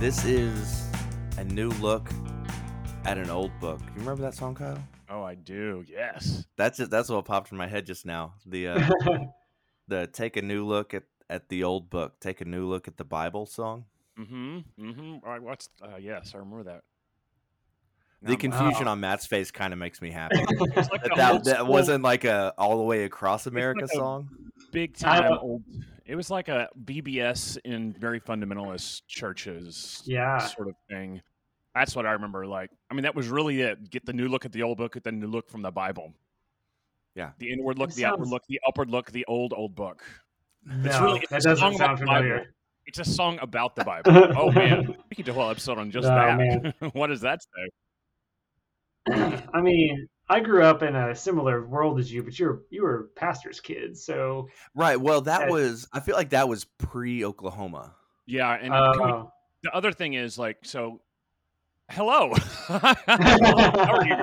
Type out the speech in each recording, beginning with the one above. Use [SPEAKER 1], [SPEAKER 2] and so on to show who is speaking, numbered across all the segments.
[SPEAKER 1] This is a new look at an old book. You remember that song, Kyle?
[SPEAKER 2] Oh, I do. Yes.
[SPEAKER 1] That's it. That's what popped in my head just now. The uh, the take a new look at at the old book. Take a new look at the Bible song.
[SPEAKER 2] Mm-hmm. Mm-hmm. All right. What's? Uh, yes, I remember that.
[SPEAKER 1] The
[SPEAKER 2] Now,
[SPEAKER 1] confusion on Matt's face kind of makes me happy.
[SPEAKER 2] like
[SPEAKER 1] that that, that wasn't like a all the way across America
[SPEAKER 2] like a-
[SPEAKER 1] song.
[SPEAKER 2] Big time old. It was like a VBS in very fundamentalist churches
[SPEAKER 3] Yeah.
[SPEAKER 2] sort of thing. That's what I remember. Like, I mean, that was really it. Get the new look at the old book, get the new look from the Bible.
[SPEAKER 1] Yeah.
[SPEAKER 2] The inward look,
[SPEAKER 3] That
[SPEAKER 2] the outward look, the upward look, the old old book.
[SPEAKER 3] No,
[SPEAKER 2] really- it's
[SPEAKER 3] that
[SPEAKER 2] a song
[SPEAKER 3] doesn't
[SPEAKER 2] about
[SPEAKER 3] sound
[SPEAKER 2] the Bible.
[SPEAKER 3] familiar.
[SPEAKER 2] It's a song about the Bible. oh man, we could do a whole episode on just
[SPEAKER 3] Oh,
[SPEAKER 2] that.
[SPEAKER 3] man.
[SPEAKER 2] what does that say?
[SPEAKER 3] I mean, I grew up in a similar world as you, but you were you were pastor's kids, so
[SPEAKER 1] Right. Well, that
[SPEAKER 3] Uh,
[SPEAKER 1] was. I feel like that was pre Oklahoma.
[SPEAKER 2] Yeah, and can we-
[SPEAKER 3] uh,
[SPEAKER 2] the other thing is like so. Hello. How are you?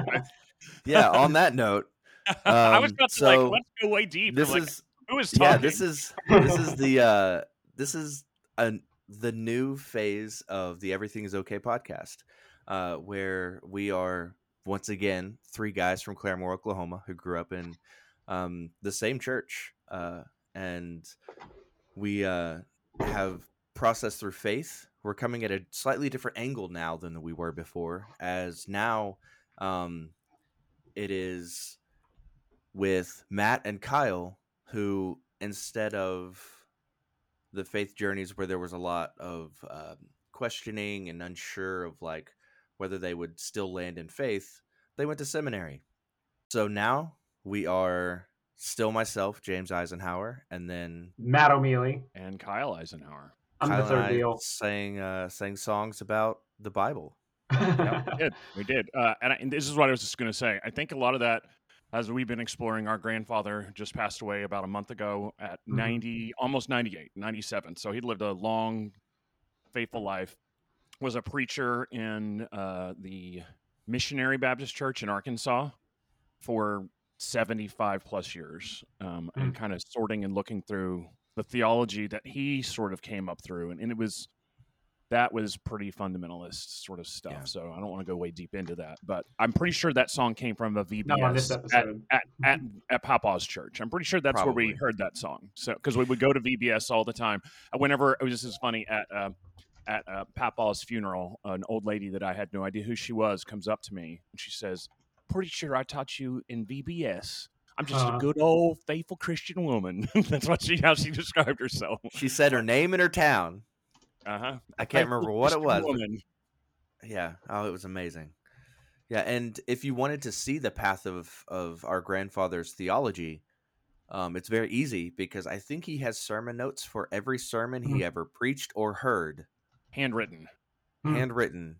[SPEAKER 1] Yeah. on that note,
[SPEAKER 2] I was
[SPEAKER 1] Um,
[SPEAKER 2] about to
[SPEAKER 1] so
[SPEAKER 2] like let's go way deep.
[SPEAKER 1] this
[SPEAKER 2] like,
[SPEAKER 1] is
[SPEAKER 2] who is talking?
[SPEAKER 1] yeah. This is this is the uh this is an the new phase of the Everything Is Okay podcast, uh, where we are once again three guys from Claremore, Oklahoma, who grew up in um, the same church, uh, and we uh, have processed through faith. We're coming at a slightly different angle now than we were before, as now um, it is with Matt and Kyle, who instead of the faith journeys where there was a lot of um, questioning and unsure of like whether they would still land in faith, they went to seminary. So now we are still myself, James Isenhower, and then
[SPEAKER 3] Matt O'Mealey.
[SPEAKER 2] and Kyle Isenhower.
[SPEAKER 3] I'm
[SPEAKER 1] Kyle
[SPEAKER 3] the third
[SPEAKER 1] and I sang uh, sang songs about the Bible.
[SPEAKER 2] Yeah, we did. We did. Uh, and, I, and this is what I was just going to say. I think a lot of that, as we've been exploring, our grandfather just passed away about a month ago at
[SPEAKER 3] Mhm.
[SPEAKER 2] 90, almost 98, 97. So he'd lived a long, faithful life. Was a preacher in uh, the Missionary Baptist Church in Arkansas for 75 plus years um, and kind of sorting and looking through the theology that he sort of came up through. And, and it was that was pretty fundamentalist sort of stuff.
[SPEAKER 1] Yeah.
[SPEAKER 2] So I don't want to go way deep into that, but I'm pretty sure that song came from a VBS
[SPEAKER 3] Not on this
[SPEAKER 2] at, at, at, at Papa's church. I'm pretty sure that's where we heard that song. So because we would go to VBS all the time. Whenever it was just as funny at uh, at uh, Papa's funeral, an old lady that I had no idea who she was comes up to me and she says, "Pretty sure I taught you in VBS." I'm just
[SPEAKER 3] Uh.
[SPEAKER 2] a good old faithful Christian woman. that's what she how she described herself.
[SPEAKER 1] She said her name and her town.
[SPEAKER 2] Uh huh.
[SPEAKER 1] I can't remember what it was. but- Yeah. Oh, it was amazing. Yeah, and if you wanted to see the path of of our grandfather's theology, um, it's very easy because I think he has sermon notes for every sermon he
[SPEAKER 3] Mhm.
[SPEAKER 1] ever preached or heard,
[SPEAKER 2] handwritten.
[SPEAKER 3] Hmm.
[SPEAKER 1] handwritten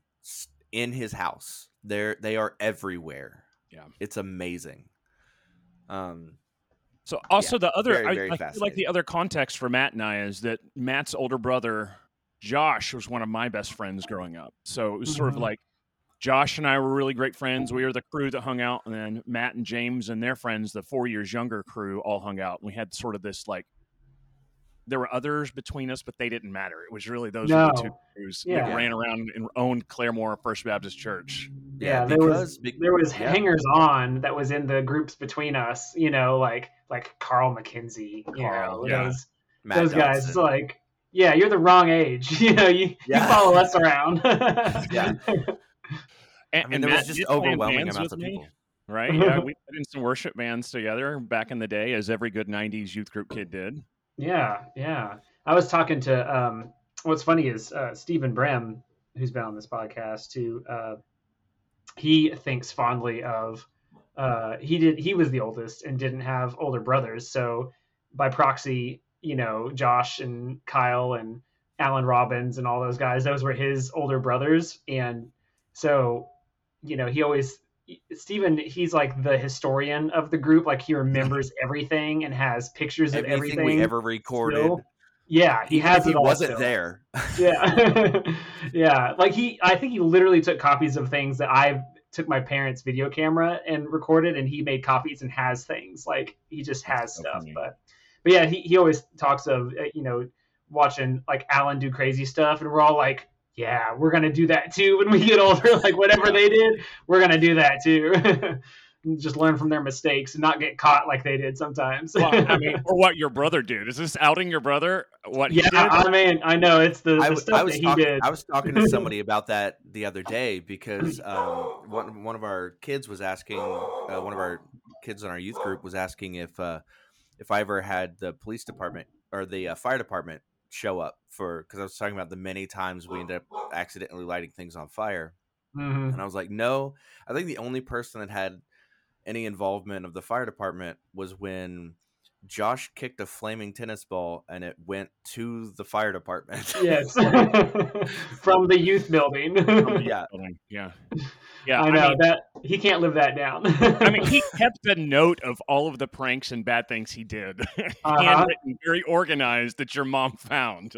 [SPEAKER 1] in his house. They're they are everywhere.
[SPEAKER 2] Yeah.
[SPEAKER 1] it's amazing. Um,
[SPEAKER 2] So also the other,
[SPEAKER 1] very, very
[SPEAKER 2] I feel like the other context for Matt and I is that Matt's older brother Josh was one of my best friends growing up. So it was sort of
[SPEAKER 1] Mm-hmm.
[SPEAKER 3] Mhm.
[SPEAKER 2] like Josh and I were really great friends. We were the crew that hung out, and then Matt and James and their friends, the four years younger crew, all hung out. We had sort of this like. There were others between us, but they didn't matter. It was really those were the two
[SPEAKER 3] No.
[SPEAKER 2] crews
[SPEAKER 3] Yeah.
[SPEAKER 2] that ran around and owned Claremore First Baptist Church.
[SPEAKER 3] Yeah,
[SPEAKER 1] Yeah,
[SPEAKER 3] there
[SPEAKER 1] because
[SPEAKER 3] was
[SPEAKER 1] be-
[SPEAKER 3] there was
[SPEAKER 1] yeah.
[SPEAKER 3] hangers on that was in the groups between us. You know, like like Carl McKenzie. You
[SPEAKER 2] Carl,
[SPEAKER 3] know,
[SPEAKER 2] yeah.
[SPEAKER 3] those
[SPEAKER 1] Matt
[SPEAKER 3] those guys. It's like, yeah, you're the wrong age. You know, you,
[SPEAKER 1] Yeah.
[SPEAKER 3] you follow us around.
[SPEAKER 1] Yeah.
[SPEAKER 2] And,
[SPEAKER 1] I mean,
[SPEAKER 2] and
[SPEAKER 1] there
[SPEAKER 2] Matt
[SPEAKER 1] was just
[SPEAKER 2] did play in
[SPEAKER 1] overwhelming
[SPEAKER 2] bands
[SPEAKER 1] amounts
[SPEAKER 2] with
[SPEAKER 1] of
[SPEAKER 2] me.
[SPEAKER 1] people.
[SPEAKER 2] right? Yeah, we put in some worship bands together back in the day, as every good '90s youth group kid did.
[SPEAKER 3] Yeah, yeah. I was talking to um what's funny is uh Stephen Brem, who's been on this podcast too, uh he thinks fondly of uh he did he was the oldest and didn't have older brothers, so by proxy, you know, Josh and Kyle and Alan Robbins and all those guys, those were his older brothers and so you know, he always Stephen, he's like the historian of the group. Like he remembers everything and has pictures of
[SPEAKER 1] Everything, we ever recorded.
[SPEAKER 3] still. Yeah, he
[SPEAKER 1] Even
[SPEAKER 3] has
[SPEAKER 1] if he wasn't
[SPEAKER 3] still.
[SPEAKER 1] there.
[SPEAKER 3] Yeah, yeah. Like he, I think he literally took copies of things that I took my parents' video camera and recorded, and he made copies and has things. Like he just has
[SPEAKER 2] so
[SPEAKER 3] stuff.
[SPEAKER 2] funny.
[SPEAKER 3] But, but yeah, he, he always talks of uh, you know watching like Alan do crazy stuff, and we're all like, yeah, we're gonna do that too when we get older. Like whatever they did, we're gonna do that too. Just learn from their mistakes and not get caught like they did sometimes.
[SPEAKER 2] Well, I mean, or what your brother did. Is this outing your brother? What he
[SPEAKER 3] yeah,
[SPEAKER 2] did?
[SPEAKER 3] I mean, I know it's the, the
[SPEAKER 1] I, w-
[SPEAKER 3] stuff
[SPEAKER 1] I was
[SPEAKER 3] that he
[SPEAKER 1] talking.
[SPEAKER 3] did.
[SPEAKER 1] I was talking to somebody about that the other day because um, one one of our kids was asking. Uh, one of our kids in our youth group was asking if uh, if I ever had the police department or the uh, fire department show up for because I was talking about the many times we ended up accidentally lighting things on fire,
[SPEAKER 3] Mhm.
[SPEAKER 1] and I was like, no. I think the only person that had any involvement of the fire department was when Josh kicked a flaming tennis ball and it went to the fire department.
[SPEAKER 3] Yes, from the youth building.
[SPEAKER 1] yeah.
[SPEAKER 2] Yeah. Yeah.
[SPEAKER 3] I know
[SPEAKER 2] mean,
[SPEAKER 3] that he can't live that down.
[SPEAKER 2] I mean, he kept a note of all of the pranks and bad things he did,
[SPEAKER 3] Uh-huh.
[SPEAKER 2] handwritten, very organized that your mom found.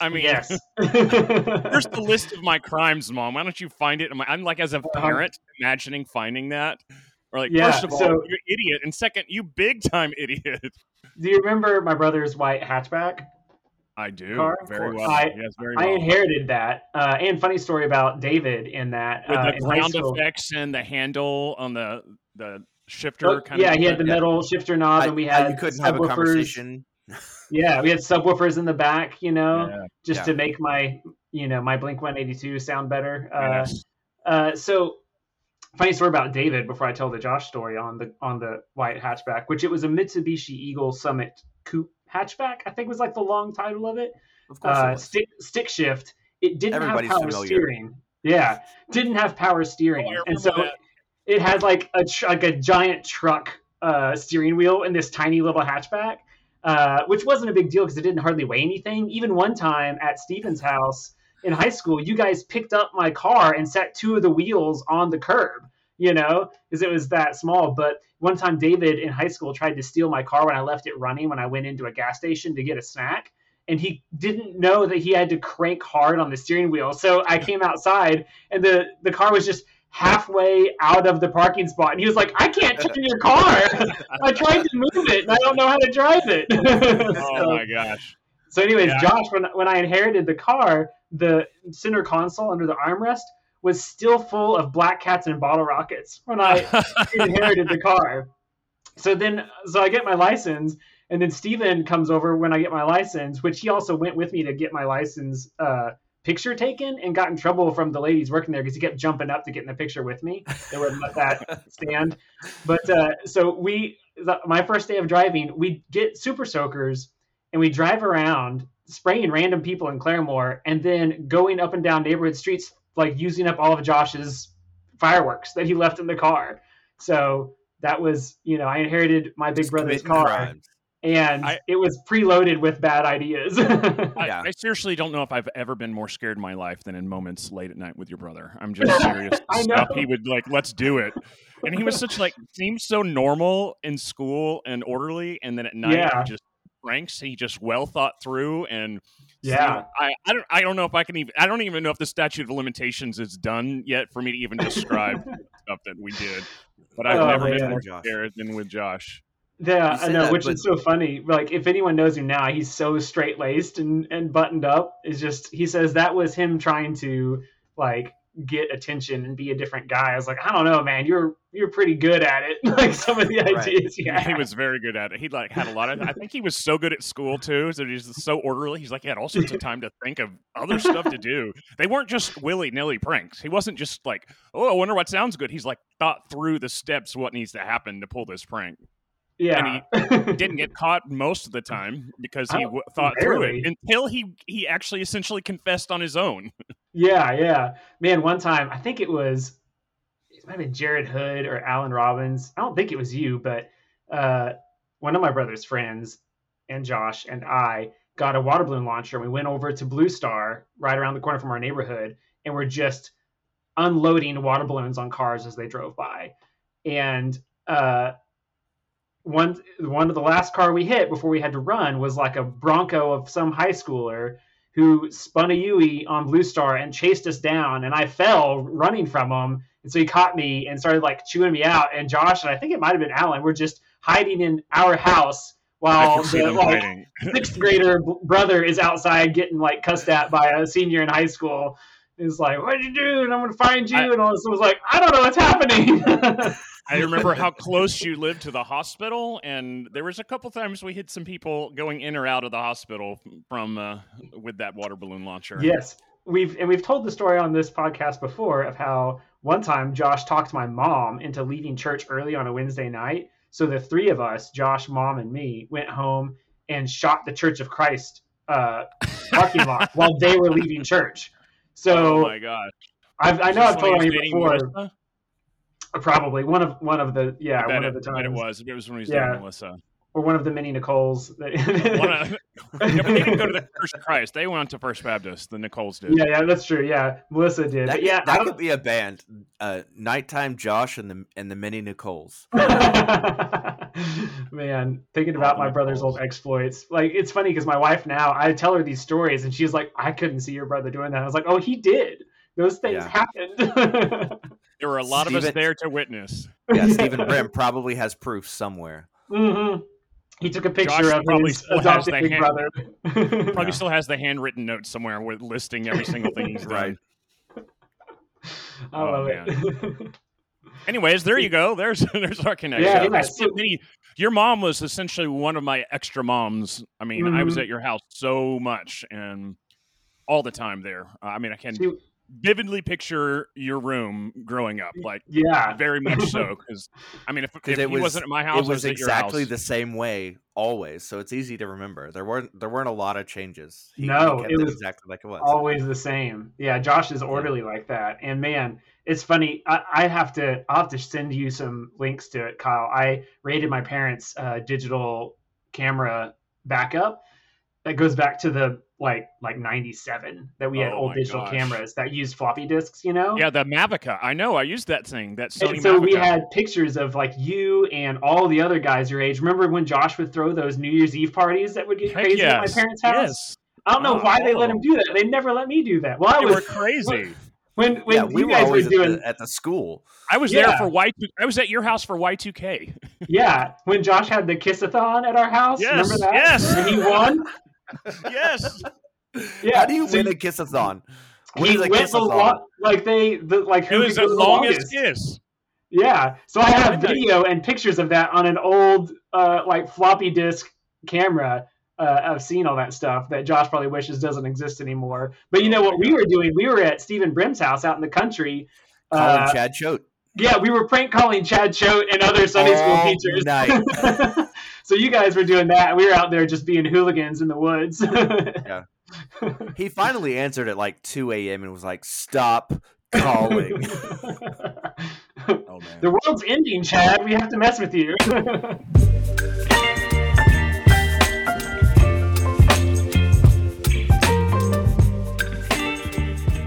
[SPEAKER 2] I mean,
[SPEAKER 3] yes.
[SPEAKER 2] here's the list of my crimes, mom. Why don't you find it? I'm- I'm like, as a parent, imagining finding that. Or like.
[SPEAKER 3] Yeah,
[SPEAKER 2] first of all,
[SPEAKER 3] so-
[SPEAKER 2] you're idiot, and second, you big time idiot.
[SPEAKER 3] Do you remember my brother's white hatchback?
[SPEAKER 2] I do
[SPEAKER 3] Car?
[SPEAKER 2] very well.
[SPEAKER 3] I-
[SPEAKER 2] yes, very
[SPEAKER 3] I
[SPEAKER 2] well.
[SPEAKER 3] inherited that. Uh, and funny story about David in that.
[SPEAKER 2] With
[SPEAKER 3] uh,
[SPEAKER 2] the ground effects and the handle on the the shifter.
[SPEAKER 3] Oh,
[SPEAKER 2] kind
[SPEAKER 3] yeah,
[SPEAKER 2] of
[SPEAKER 3] he had the
[SPEAKER 1] Yeah.
[SPEAKER 3] metal shifter knob,
[SPEAKER 1] I-
[SPEAKER 3] and we
[SPEAKER 1] I-
[SPEAKER 3] had
[SPEAKER 1] you couldn't have a
[SPEAKER 3] subwoofers.
[SPEAKER 1] conversation.
[SPEAKER 3] Yeah, we had subwoofers in the back, you know,
[SPEAKER 2] Yeah,
[SPEAKER 3] just
[SPEAKER 1] Yeah.
[SPEAKER 3] to make my, you know, my Blink 182 sound better. Uh,
[SPEAKER 2] yes.
[SPEAKER 3] Uh, so funny story about David before I tell the Josh story on the on the white hatchback, which it was a Mitsubishi Eagle Summit Coupe hatchback. I think was like the long title of it.
[SPEAKER 1] Of course,
[SPEAKER 3] Uh,
[SPEAKER 1] was.
[SPEAKER 3] stick stick shift. It didn't
[SPEAKER 1] Everybody's
[SPEAKER 3] have power
[SPEAKER 1] familiar.
[SPEAKER 3] steering. Yeah, didn't have power steering,
[SPEAKER 2] Oh,
[SPEAKER 3] and so
[SPEAKER 2] that.
[SPEAKER 3] it had like a tr- like a giant truck uh, steering wheel in this tiny little hatchback, uh, which wasn't a big deal because it didn't hardly weigh anything. Even one time at Steven's house in high school, you guys picked up my car and set two of the wheels on the curb, you know, because it was that small. But one time, David in high school tried to steal my car when I left it running when I went into a gas station to get a snack. And he didn't know that he had to crank hard on the steering wheel. So I came outside and the, the car was just halfway out of the parking spot. And he was like, I can't turn your car. I tried to move it and I don't know how to drive it.
[SPEAKER 2] Oh
[SPEAKER 3] so,
[SPEAKER 2] my gosh.
[SPEAKER 3] so anyways,
[SPEAKER 2] Yeah.
[SPEAKER 3] Josh, when, when I inherited the car, the center console under the armrest was still full of black cats and bottle rockets when I inherited the car. So then, so I get my license, and then Steven comes over when I get my license, which he also went with me to get my license uh, picture taken and got in trouble from the ladies working there because he kept jumping up to get in the picture with me. They wouldn't let that stand. But uh, so we, the, my first day of driving, we get super soakers and we drive around spraying random people in Claremore and then going up and down neighborhood streets, like using up all of Josh's fireworks that he left in the car. So that was, you know, I inherited my big
[SPEAKER 1] Just
[SPEAKER 3] brother's car
[SPEAKER 1] crimes.
[SPEAKER 3] and
[SPEAKER 2] I-
[SPEAKER 3] it was preloaded with bad ideas.
[SPEAKER 2] I, I seriously don't know if I've ever been more scared in my life than in moments late at night with your brother. I'm just serious.
[SPEAKER 3] I
[SPEAKER 2] Stuff
[SPEAKER 3] know.
[SPEAKER 2] He would like, let's do it. And he was such like seems so normal in school and orderly, and then at night
[SPEAKER 3] Yeah.
[SPEAKER 2] he just pranks. He just well thought through and
[SPEAKER 3] yeah.
[SPEAKER 2] I, I don't I don't know if I can even I don't even know if the statute of limitations is done yet for me to even describe stuff that we did. But I've
[SPEAKER 3] Oh,
[SPEAKER 2] never
[SPEAKER 3] man.
[SPEAKER 2] been more
[SPEAKER 1] Josh.
[SPEAKER 2] than with Josh.
[SPEAKER 3] Yeah, I know,
[SPEAKER 1] that,
[SPEAKER 3] which
[SPEAKER 1] but-
[SPEAKER 3] is so funny. Like, if anyone knows him now, he's so straight laced and, and buttoned up. Is just, he says that was him trying to, like, get attention and be a different guy. I was like, I don't know, man. You're you're pretty good at it. like, some of the ideas you
[SPEAKER 2] He
[SPEAKER 3] had.
[SPEAKER 2] He was very good at it. He like had a lot of. I think he was so good at school too. So he's so orderly. He's like he had all sorts of time to think of other stuff to do. They weren't just willy nilly pranks. He wasn't just like, oh, I wonder what sounds good. He's like thought through the steps, what needs to happen to pull this prank.
[SPEAKER 3] yeah.
[SPEAKER 2] He didn't get caught most of the time because he w- thought through it until he he actually essentially confessed on his own.
[SPEAKER 3] Yeah, yeah. Man, one time, I think it was, it might have been Jared Hood or Alan Robbins. I don't think it was you, but uh, one of my brother's friends and Josh and I got a water balloon launcher and we went over to Blue Star right around the corner from our neighborhood and we're just unloading water balloons on cars as they drove by. And uh, one one of the last car we hit before we had to run was like a Bronco of some high schooler who spun a Yui on Blue Star and chased us down, and I fell running from him. And so he caught me and started like chewing me out. And Josh and I think it might have been Alan. We're just hiding in our house while the like, sixth grader brother is outside getting like cussed at by a senior in high school. He's like, "What'd you do?" And I'm gonna find you.
[SPEAKER 2] I-
[SPEAKER 3] and all this. I was like, "I don't know what's happening."
[SPEAKER 2] I remember how close you lived to the hospital, and there was a couple times we hit some people going in or out of the hospital from uh, with that water balloon launcher.
[SPEAKER 3] Yes, we've and we've told the story on this podcast before of how one time Josh talked my mom into leaving church early on a Wednesday night. So the three of us, Josh, mom, and me, went home and shot the Church of Christ uh, parking lot while they were leaving church. So
[SPEAKER 2] Oh my gosh!
[SPEAKER 3] I've, I know I've told you before. Probably one of one of the yeah one
[SPEAKER 2] it,
[SPEAKER 3] of the
[SPEAKER 2] I
[SPEAKER 3] times
[SPEAKER 2] it was. It was when he was
[SPEAKER 3] Yeah.
[SPEAKER 2] dating Melissa.
[SPEAKER 3] or one of the many Nicoles. That,
[SPEAKER 2] of, they didn't go to the Church of Christ. They went to First Baptist. The Nicoles did.
[SPEAKER 3] yeah, yeah, that's true. Yeah, Melissa did.
[SPEAKER 1] That,
[SPEAKER 3] But yeah,
[SPEAKER 1] that
[SPEAKER 3] I
[SPEAKER 1] could be a band. Uh, Nighttime Josh and the and the Mini Nicoles.
[SPEAKER 3] Man, thinking about
[SPEAKER 2] the
[SPEAKER 3] my brother's old exploits. Like, it's funny because my wife now, I tell her these stories and she's like, I couldn't see your brother doing that. I was like, oh, he did. Those things
[SPEAKER 1] Yeah.
[SPEAKER 3] happened.
[SPEAKER 2] There were a lot of us there to witness.
[SPEAKER 1] Yeah, Stephen Brim probably has proof somewhere.
[SPEAKER 3] Mm-hmm. He took a picture
[SPEAKER 2] Josh
[SPEAKER 3] of
[SPEAKER 2] probably
[SPEAKER 3] his
[SPEAKER 2] still has
[SPEAKER 3] adopted
[SPEAKER 2] the hand-
[SPEAKER 3] brother.
[SPEAKER 2] Probably
[SPEAKER 1] Yeah.
[SPEAKER 2] still has the handwritten note somewhere with listing every single thing he's done.
[SPEAKER 1] Right.
[SPEAKER 3] I
[SPEAKER 2] Oh,
[SPEAKER 3] love it.
[SPEAKER 2] Anyways, there you go. There's there's our connection.
[SPEAKER 3] Yeah, yeah, so-
[SPEAKER 2] many- your mom was essentially one of my extra moms. I mean, I was
[SPEAKER 3] Mhm.
[SPEAKER 2] at your house so much and all the time there. Uh, I mean, I can
[SPEAKER 3] She-
[SPEAKER 2] vividly picture your room growing up, like
[SPEAKER 3] yeah.
[SPEAKER 2] very much so. Because I mean, if, if
[SPEAKER 1] Because
[SPEAKER 2] he
[SPEAKER 1] it was
[SPEAKER 2] wasn't at my house,
[SPEAKER 1] it
[SPEAKER 2] I
[SPEAKER 1] was exactly
[SPEAKER 2] house.
[SPEAKER 1] the same way always, so it's easy to remember. There weren't there weren't a lot of changes. He, he
[SPEAKER 3] No,
[SPEAKER 1] kept
[SPEAKER 3] it was
[SPEAKER 1] exactly like it was.
[SPEAKER 3] always the same. Yeah, Josh is orderly like that. And man, it's funny. I, I have to. I'll have to send you some links to it, Kyle. I rated my parents' uh, digital camera backup. That goes back to the like like '97 that we had
[SPEAKER 2] Oh
[SPEAKER 3] old digital
[SPEAKER 2] gosh.
[SPEAKER 3] cameras that used floppy disks. You know.
[SPEAKER 2] yeah, the Mavica. I know. I used that thing. That Sony
[SPEAKER 3] And so we had pictures of like you and all the other guys your age. Remember when Josh would throw those New Year's Eve parties that would get
[SPEAKER 2] Heck
[SPEAKER 3] crazy
[SPEAKER 2] yes.
[SPEAKER 3] at my parents' house?
[SPEAKER 2] Yes,
[SPEAKER 3] I don't know
[SPEAKER 2] Oh,
[SPEAKER 3] why they let him oh. do that. They never let me do that. Well, I
[SPEAKER 2] they
[SPEAKER 3] was
[SPEAKER 2] were crazy.
[SPEAKER 3] when when
[SPEAKER 1] yeah, we
[SPEAKER 3] you
[SPEAKER 1] were
[SPEAKER 3] guys were
[SPEAKER 1] always
[SPEAKER 3] doing
[SPEAKER 1] at, the, at the school.
[SPEAKER 2] I was there for Y two. I was at your house for Y two K.
[SPEAKER 3] Yeah, when Josh had the kissathon at our house.
[SPEAKER 2] Yes,
[SPEAKER 3] remember that?
[SPEAKER 2] yes.
[SPEAKER 3] When he won.
[SPEAKER 2] Yes.
[SPEAKER 3] Yeah.
[SPEAKER 1] How do you
[SPEAKER 3] so
[SPEAKER 1] win a kissathon? What
[SPEAKER 3] he
[SPEAKER 1] is a
[SPEAKER 3] went the
[SPEAKER 1] kissathon?
[SPEAKER 3] lo- like they the like
[SPEAKER 2] It
[SPEAKER 3] who
[SPEAKER 2] was the
[SPEAKER 3] go
[SPEAKER 2] longest kiss.
[SPEAKER 3] Yeah. So I have video and pictures of that on an old uh like floppy disk camera. Uh, I've seen all that stuff that Josh probably wishes doesn't exist anymore. But you know what we were doing? We were at Stephen Brim's house out in the country.
[SPEAKER 1] Calling
[SPEAKER 3] Uh,
[SPEAKER 1] Chad Choate.
[SPEAKER 3] yeah, we were prank calling Chad Choate and other Sunday school
[SPEAKER 1] All
[SPEAKER 3] teachers.
[SPEAKER 1] night.
[SPEAKER 3] so you guys were doing that. We were out there just being hooligans in the woods. yeah.
[SPEAKER 1] He finally answered at like 2 a.m. and was like, "Stop calling."
[SPEAKER 2] Oh man.
[SPEAKER 3] the world's ending, Chad. We have to mess with you.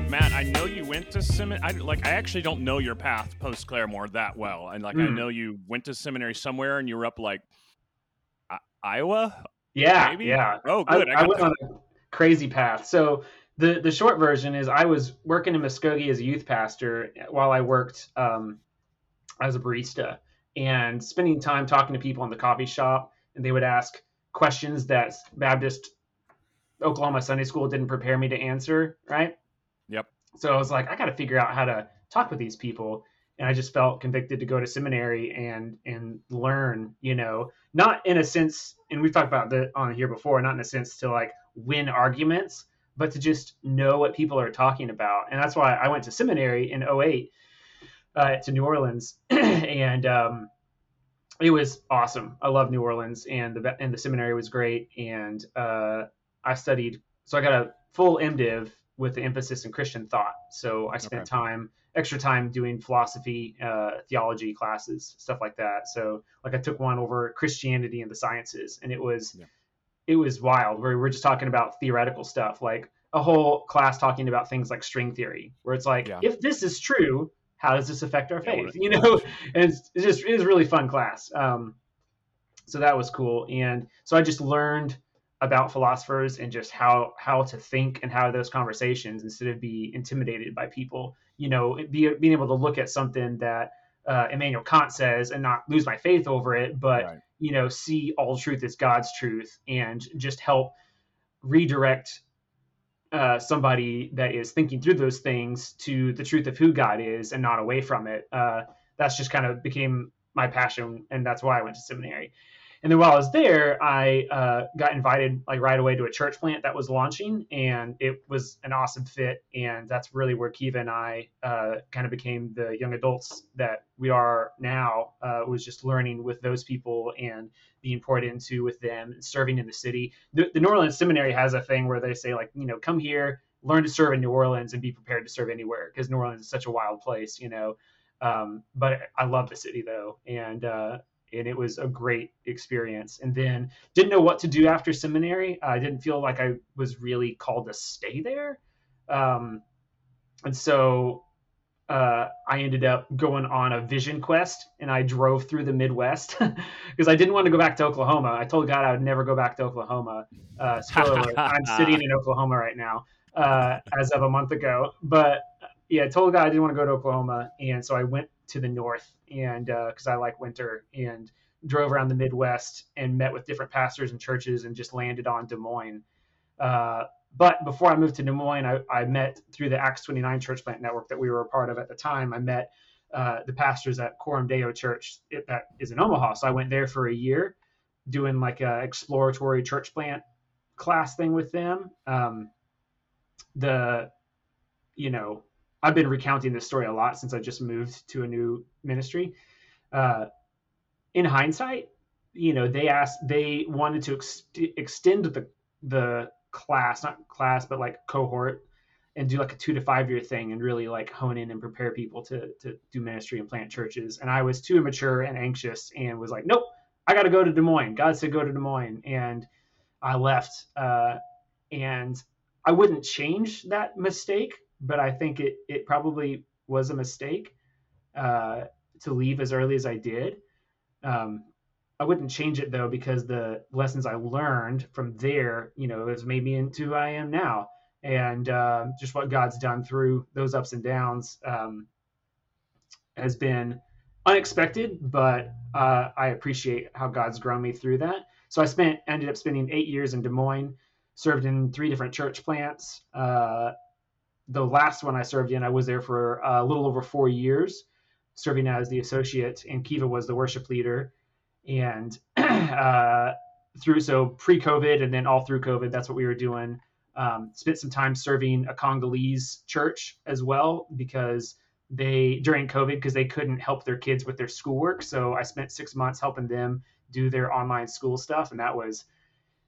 [SPEAKER 2] Matt, I know you went to seminary. I, like, I actually don't know your path post Claremore that well, and like, I
[SPEAKER 3] Hmm.
[SPEAKER 2] know you went to seminary somewhere, and you were up like I- Iowa.
[SPEAKER 3] yeah,
[SPEAKER 2] Maybe?
[SPEAKER 3] yeah.
[SPEAKER 2] Oh, good. I,
[SPEAKER 3] I
[SPEAKER 2] got
[SPEAKER 3] went
[SPEAKER 2] the-
[SPEAKER 3] on a crazy path. So the the short version is I was working in Muskogee as a youth pastor while I worked um, as a barista and spending time talking to people in the coffee shop, and they would ask questions that Baptist Oklahoma Sunday School didn't prepare me to answer. Right.
[SPEAKER 2] Yep.
[SPEAKER 3] So I was like, I got to figure out how to talk with these people. And I just felt convicted to go to seminary and and learn, you know, not in a sense, and we've talked about that on here before, not in a sense to like win arguments, but to just know what people are talking about. And that's why I went to seminary in 08 uh, to New Orleans, and um, it was awesome. I love New Orleans, and the and the seminary was great. And uh, I studied, so I got a full MDiv with the emphasis in Christian thought. So I spent
[SPEAKER 2] Okay.
[SPEAKER 3] time, extra time doing philosophy, uh, theology classes, stuff like that. So like I took one over Christianity and the sciences, and it was
[SPEAKER 2] Yeah.
[SPEAKER 3] it was wild. Where we're just talking about theoretical stuff, like a whole class talking about things like string theory, where it's like,
[SPEAKER 2] Yeah.
[SPEAKER 3] if this is true, how does this affect our faith?
[SPEAKER 2] what-
[SPEAKER 3] You know, and it's, it's just it was really fun class. Um, so that was cool, and so I just learned about philosophers and just how how to think and how those conversations instead of be intimidated by people. You know, be, being able to look at something that uh, Immanuel Kant says and not lose my faith over it, but
[SPEAKER 2] Right.
[SPEAKER 3] you know, see all truth as God's truth and just help redirect uh, somebody that is thinking through those things to the truth of who God is and not away from it. Uh, that's just kind of became my passion, and that's why I went to seminary. And then while I was there, I uh, got invited like right away to a church plant that was launching, and it was an awesome fit. And that's really where Kiva and I uh, kind of became the young adults that we are now. Uh, was just learning with those people and being poured into with them, and serving in the city. The, the New Orleans Seminary has a thing where they say like, you know, come here, learn to serve in New Orleans, and be prepared to serve anywhere because New Orleans is such a wild place, you know. Um, but I love the city though, and uh, and it was a great experience. And then didn't know what to do after seminary. I didn't feel like I was really called to stay there, um, and so uh, I ended up going on a vision quest, and I drove through the Midwest because I didn't want to go back to Oklahoma. I told God I would never go back to Oklahoma. Uh, spoiler alert, I'm sitting in Oklahoma right now uh, as of a month ago, but yeah, I told God I didn't want to go to Oklahoma, and so I went to the north and because uh, I like winter and drove around the Midwest and met with different pastors and churches and just landed on Des Moines. Uh, but before I moved to Des Moines, I, I, met through the Acts 29 church plant network that we were a part of at the time. I met uh, the pastors at Coram Deo Church that is in Omaha. So I went there for a year doing like a exploratory church plant class thing with them. Um, the, you know, I've been recounting this story a lot since I just moved to a new ministry. Uh, in hindsight, you know, they asked, they wanted to ex- extend the the class, not class, but like cohort, and do like a two to five year thing, and really like hone in and prepare people to to do ministry and plant churches. And I was too immature and anxious, and was like, nope, I got to go to Des Moines. God said go to Des Moines, and I left. Uh, and I wouldn't change that mistake but I think it it probably was a mistake uh, to leave as early as I did. Um, I wouldn't change it though because the lessons I learned from there, you know, has made me into who I am now, and uh, just what God's done through those ups and downs um, has been unexpected, but uh, I appreciate how God's grown me through that. So I spent ended up spending eight years in Des Moines, served in three different church plants, uh, the last one I served in, I was there for a little over four years, serving as the associate, and Kiva was the worship leader. And uh, through so pre-COVID and then all through COVID, that's what we were doing. Um, spent some time serving a Congolese church as well because they during COVID because they couldn't help their kids with their schoolwork. So I spent six months helping them do their online school stuff, and that was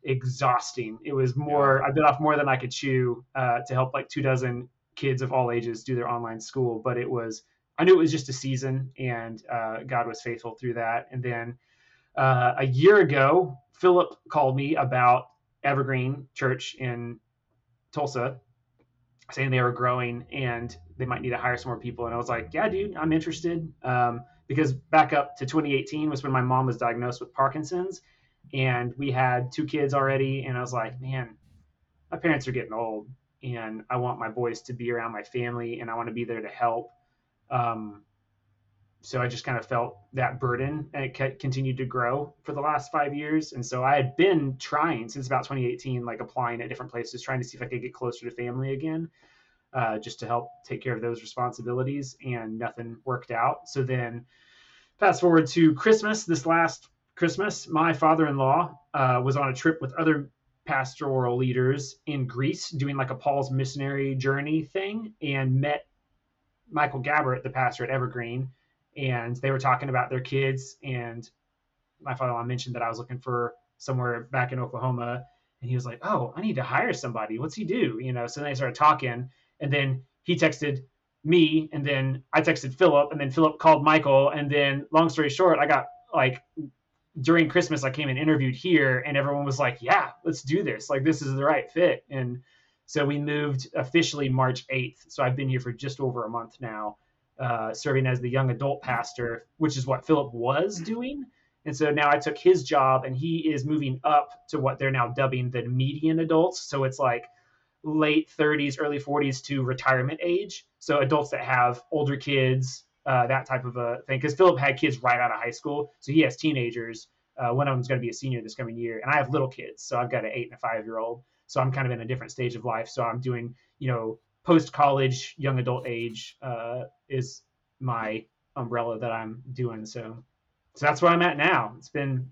[SPEAKER 3] exhausting. It was more, yeah. I bit off more than I could chew uh, to help like two dozen kids of all ages do their online school. But it was, I knew it was just a season and uh, God was faithful through that. And then uh, a year ago, Philip called me about Evergreen Church in Tulsa saying they were growing and they might need to hire some more people. And I was like, yeah, dude, I'm interested. Um, because back up to 2018 was when my mom was diagnosed with Parkinson's and we had two kids already and i was like man my parents are getting old and i want my boys to be around my family and i want to be there to help. Um, so i just kind of felt that burden and it continued to grow for the last five years and so i had been trying since about 2018 like applying at different places trying to see if i could get closer to family again uh, just to help take care of those responsibilities and nothing worked out. So then fast forward to christmas this last Christmas, my father in law uh, was on a trip with other pastoral leaders in Greece doing like a Paul's missionary journey thing and met Michael Gabbert, the pastor at Evergreen. And they were talking about their kids. And my father in law mentioned that I was looking for somewhere back in Oklahoma. And he was like, Oh, I need to hire somebody. What's he do? You know, so then they started talking. And then he texted me. And then I texted Philip. And then Philip called Michael. And then, long story short, I got like during Christmas, I came and interviewed here, and everyone was like, "Yeah, let's do this. Like, this is the right fit." And so we moved officially March 8th. So I've been here for just over a month now, uh, serving as the young adult pastor, which is what Philip was doing. And so now I took his job, and he is moving up to what they're now dubbing the median adults. So it's like late 30s, early 40s to retirement age. So adults that have older kids, uh, that type of a thing. Because Philip had kids right out of high school, so he has teenagers. Uh, one of them's going to be a senior this coming year, and I have little kids, so I've got an eight and a five year old. So I'm kind of in a different stage of life. So I'm doing, you know, post college, young adult age uh, is my umbrella that I'm doing. So, so that's where I'm at now. It's been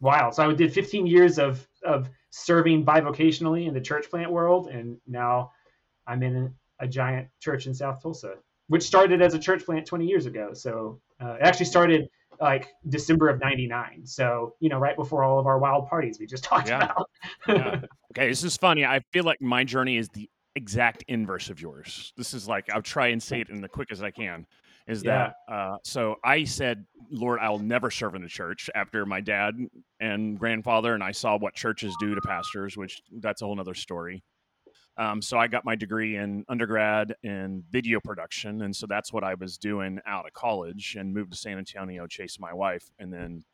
[SPEAKER 3] wild. So I did 15 years of of serving bivocationally in the church plant world, and now I'm in a giant church in South Tulsa, which started as a church plant 20 years ago. So uh, it actually started like December of '99. So you know, right before all of our wild parties we just talked
[SPEAKER 2] Yeah.
[SPEAKER 3] about.
[SPEAKER 2] Yeah. Okay, this is funny. I feel like my journey is the exact inverse of yours. This is like I'll try and say it in the quickest I can. Is that uh, so? I said, Lord, I'll never serve in the church after my dad and grandfather, and I saw what churches do to pastors, which that's a whole nother story. Um, so I got my degree in undergrad in video production, and so that's what I was doing out of college, and moved to San Antonio, chased my wife, and then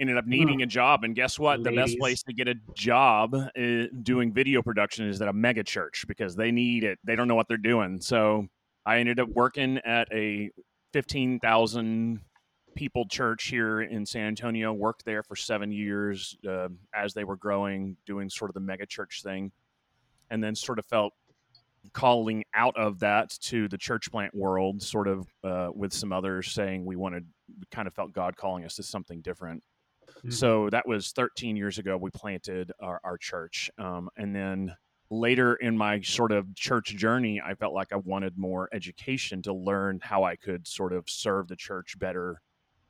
[SPEAKER 2] ended up needing a job. And guess what? The best place to get a job uh, doing video production is at a mega church because they need it. They don't know what they're doing. So I ended up working at a fifteen thousand people church here in San Antonio. Worked there for seven years uh, as they were growing, doing sort of the mega church thing, and then sort of felt calling out of that to the church plant world, sort of uh, with some others saying we wanted, we kind of felt God calling us to something different.
[SPEAKER 3] Mhm.
[SPEAKER 2] So that was 13 years ago. We planted our, our church, um, and then later in my sort of church journey, I felt like I wanted more education to learn how I could sort of serve the church better.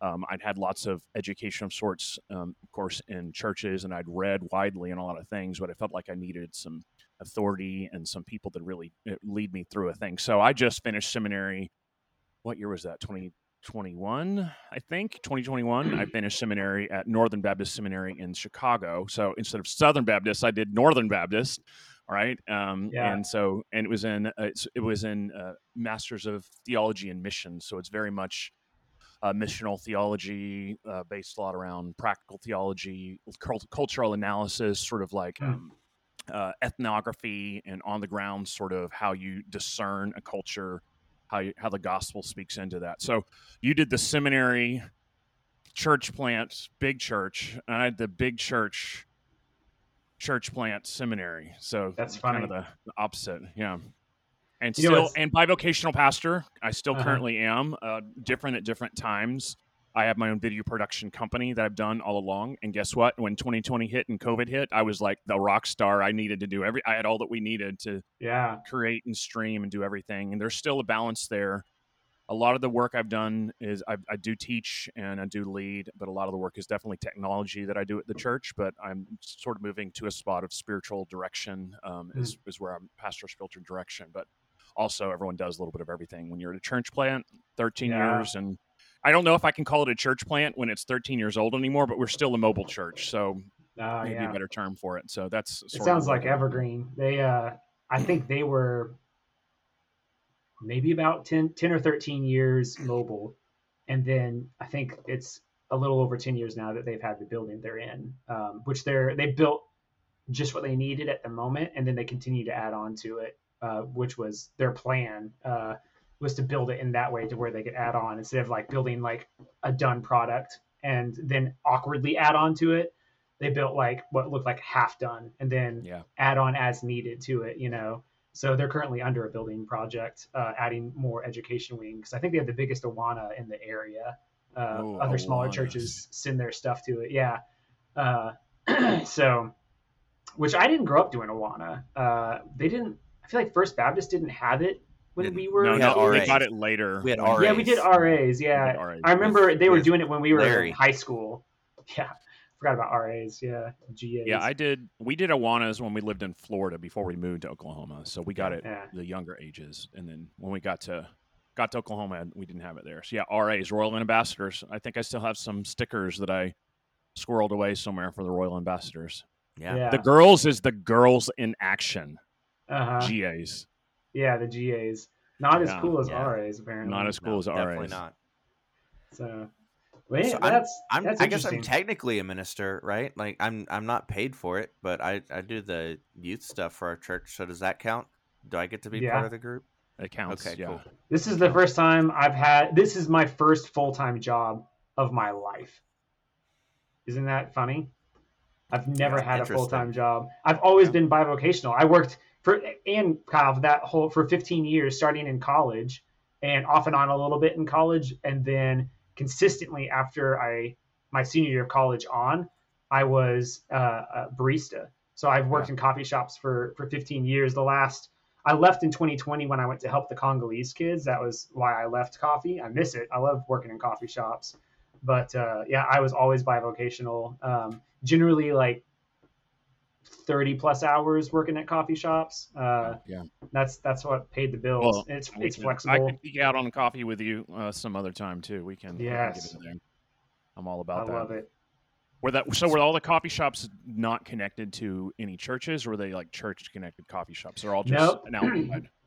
[SPEAKER 2] Um, I'd had lots of education of sorts, um, of course, in churches, and I'd read widely on a lot of things, but I felt like I needed some authority and some people that really uh, lead me through a thing. So I just finished seminary. What year was that? 2021, I think. 2021. I finished seminary at Northern Baptist Seminary in Chicago. So instead of Southern Baptist, I did Northern Baptist. All right. Um,
[SPEAKER 3] Yeah.
[SPEAKER 2] And so, and it was in, uh, it was in uh, Masters of Theology and Mission. So it's very much uh, missional theology, uh, based a lot around practical theology, cult- cultural analysis, sort of like
[SPEAKER 3] Hmm.
[SPEAKER 2] um, uh, ethnography and on the ground, sort of how you discern a culture, how you, how the gospel speaks into that. So you did the seminary, church plant, big church, and I had the big church, church plant seminary. So
[SPEAKER 3] That's
[SPEAKER 2] kind of the, the opposite, yeah. And
[SPEAKER 3] You
[SPEAKER 2] still, and bivocational pastor, I still
[SPEAKER 3] Uh-huh.
[SPEAKER 2] currently am. Uh, different at different times. I have my own video production company that I've done all along. And guess what? When 2020 hit and COVID hit, I was like the rock star. I needed to do every. I had all that we needed to
[SPEAKER 3] Yeah.
[SPEAKER 2] create and stream and do everything. And there's still a balance there. A lot of the work I've done is I, I do teach and I do lead, but a lot of the work is definitely technology that I do at the church. But I'm sort of moving to a spot of spiritual direction um, is, is where I'm pastor spiritual direction. But also, everyone does a little bit of everything. When you're at a church plant, 13
[SPEAKER 3] Yeah.
[SPEAKER 2] years, and I don't know if I can call it a church plant when it's 13 years old anymore, but we're still a mobile church. So
[SPEAKER 3] Oh,
[SPEAKER 2] maybe
[SPEAKER 3] yeah.
[SPEAKER 2] a better term for it. So that's
[SPEAKER 3] It sounds like Evergreen. They, uh, I think they were maybe about 10, 10 or 13 years mobile. And then I think it's a little over 10 years now that they've had the building they're in, um, which they're, they built just what they needed at the moment. And then they continue to add on to it, uh, which was their plan, uh, was to build it in that way to where they could add on instead of like building like a done product and then awkwardly add on to it. They built like what looked like half done and then
[SPEAKER 2] Yeah.
[SPEAKER 3] add on as needed to it, you know. So they're currently under a building project, uh, adding more education wings. I think they have the biggest Awana in the area. Uh,
[SPEAKER 2] Oh,
[SPEAKER 3] other smaller churches send their stuff to it. Yeah. Uh, so, which I didn't grow up doing Awana. Uh, they didn't. I feel like First Baptist didn't have it when
[SPEAKER 1] Didn't.
[SPEAKER 3] we were.
[SPEAKER 2] No,
[SPEAKER 1] We had
[SPEAKER 2] no, we got it later.
[SPEAKER 1] We had
[SPEAKER 2] when-
[SPEAKER 1] RAs.
[SPEAKER 3] yeah, we did RAs. Yeah,
[SPEAKER 2] had RAs.
[SPEAKER 3] I remember they were doing it when we were
[SPEAKER 1] Larry.
[SPEAKER 3] in high school. Yeah, forgot about RAs. Yeah, GAs.
[SPEAKER 2] Yeah, I did. We did Awanas when we lived in Florida before we moved to Oklahoma. So we got it
[SPEAKER 3] Yeah.
[SPEAKER 2] the younger ages, and then when we got to got to Oklahoma, we didn't have it there. So yeah, RAs, Royal Ambassadors. I think I still have some stickers that I squirreled away somewhere for the Royal Ambassadors.
[SPEAKER 1] Yeah.
[SPEAKER 3] Yeah.
[SPEAKER 2] The girls is the girls in action.
[SPEAKER 3] uh-huh.
[SPEAKER 2] GAs,
[SPEAKER 3] Yeah, the GAs. Not as
[SPEAKER 2] Yeah,
[SPEAKER 3] cool as
[SPEAKER 1] yeah.
[SPEAKER 3] RAs, apparently.
[SPEAKER 2] not as cool
[SPEAKER 1] No,
[SPEAKER 2] as RAs.
[SPEAKER 1] definitely not.
[SPEAKER 3] So, well, yeah,
[SPEAKER 1] So I'm-
[SPEAKER 3] that's
[SPEAKER 1] I'm,
[SPEAKER 3] that's
[SPEAKER 1] I guess I'm technically a minister, right? Like I'm I'm not paid for it, but I I do the youth stuff for our church. So does that count? Do I get to be
[SPEAKER 3] Yeah.
[SPEAKER 1] part of the group?
[SPEAKER 2] It counts.
[SPEAKER 1] Okay,
[SPEAKER 2] yeah.
[SPEAKER 1] cool.
[SPEAKER 3] This is the first time I've had. This is my first full time job of my life. Isn't that funny? I've never
[SPEAKER 1] Yeah,
[SPEAKER 3] had a full time job. I've always
[SPEAKER 4] Yeah.
[SPEAKER 3] been bivocational. I worked for and Kyle that whole for 15 years, starting in college and off and on a little bit in college, and then consistently after I my senior year of college on, I was uh, a barista. So I've worked in coffee shops for for 15 years. The last I left in 2020 when I went to help the Congolese kids. That was why I left coffee. I miss it. I love working in coffee shops. But uh, yeah, I was always bivocational. Um, generally, like 30 plus hours working at coffee shops. Uh,
[SPEAKER 4] yeah.
[SPEAKER 3] that's that's what paid the bills.
[SPEAKER 4] Well,
[SPEAKER 3] it's it's flexible.
[SPEAKER 4] I can geek out on coffee with you uh, some other time too. We can. we can
[SPEAKER 3] Yes.
[SPEAKER 4] get in there. I'm all
[SPEAKER 3] I
[SPEAKER 4] about that.
[SPEAKER 3] I love it.
[SPEAKER 4] Were that so? Were all the coffee shops not connected to any churches, or were they like church connected coffee shops? They're all just
[SPEAKER 3] Nope.
[SPEAKER 4] an outside.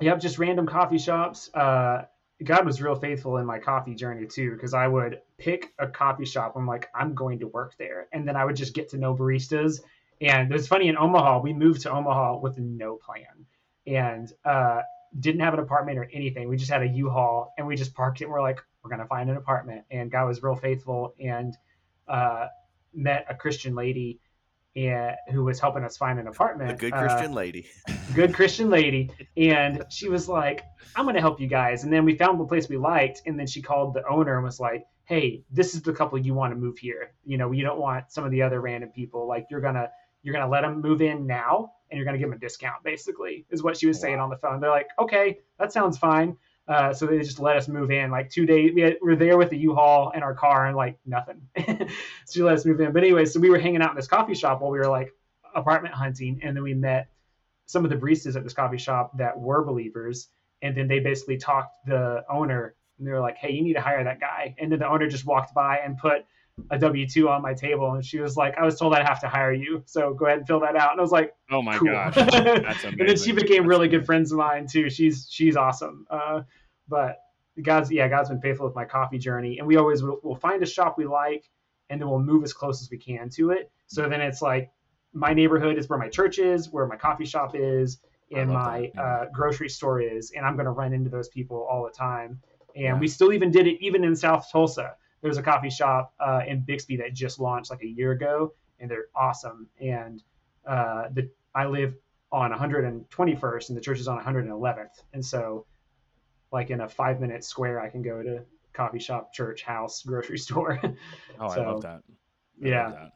[SPEAKER 3] Yep, just random coffee shops. Uh, God was real faithful in my coffee journey too, because I would pick a coffee shop. I'm like, I'm going to work there, and then I would just get to know baristas. And it was funny in Omaha. We moved to Omaha with no plan, and uh, didn't have an apartment or anything. We just had a U-Haul, and we just parked it. And we're like, we're gonna find an apartment. And God was real faithful, and uh, met a Christian lady, and who was helping us find an apartment.
[SPEAKER 1] A good
[SPEAKER 3] Uh,
[SPEAKER 1] Christian lady.
[SPEAKER 3] good Christian lady, and she was like, "I'm going to help you guys." And then we found the place we liked, and then she called the owner and was like, "Hey, this is the couple you want to move here. You know, you don't want some of the other random people. Like, you're gonna you're gonna let them move in now, and you're gonna give them a discount. Basically, is what she was saying on the phone. They're like, "Okay, that sounds fine." Uh, so they just let us move in. Like two days, we, had, we were there with the U-Haul and our car, and like nothing. so she let us move in. But anyway, so we were hanging out in this coffee shop while we were like apartment hunting, and then we met some of the baristas at this coffee shop that were believers, and then they basically talked the owner, and they were like, "Hey, you need to hire that guy." And then the owner just walked by and put a W two on my table, and she was like, "I was told I'd have to hire you, so go ahead and fill that out." And I was like,
[SPEAKER 4] Oh my
[SPEAKER 3] cool.
[SPEAKER 4] gosh, that's amazing.
[SPEAKER 3] and then she became really good friends of mine too. She's she's awesome. Uh, but God's yeah, God's been faithful with my coffee journey, and we always will we'll find a shop we like, and then we'll move as close as we can to it. So then it's like my neighborhood is where my church is, where my coffee shop is, and my uh, grocery store is, and I'm going to run into those people all the time. And we still even did it even in South Tulsa. There's a coffee shop uh, in Bixby that just launched like a year ago, and they're awesome. And uh, the I live on 121st, and the church is on 111th, and so like in a five minute square, I can go to coffee shop, church, house, grocery store.
[SPEAKER 4] Oh, I love that. I
[SPEAKER 3] yeah.
[SPEAKER 4] love that.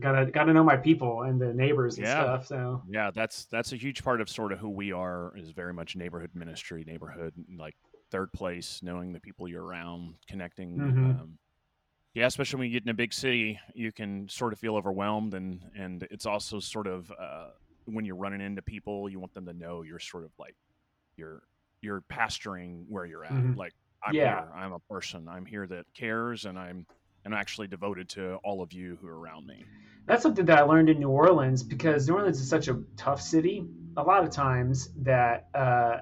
[SPEAKER 3] gotta gotta know my people and the neighbors and
[SPEAKER 4] Yeah.
[SPEAKER 3] stuff. So
[SPEAKER 4] Yeah, that's that's a huge part of sort of who we are is very much neighborhood ministry, neighborhood like third place, knowing the people you're around, connecting.
[SPEAKER 3] Mhm.
[SPEAKER 4] Um, yeah, especially when you get in a big city, you can sort of feel overwhelmed, and and it's also sort of uh, when you're running into people, you want them to know you're sort of like you're you're pastoring where you're at.
[SPEAKER 3] Mhm.
[SPEAKER 4] Like I'm
[SPEAKER 3] Yeah.
[SPEAKER 4] here, I'm a person, I'm here that cares, and I'm and actually devoted to all of you who are around me.
[SPEAKER 3] that's something that I learned in New Orleans because New Orleans is such a tough city. A lot of times that uh,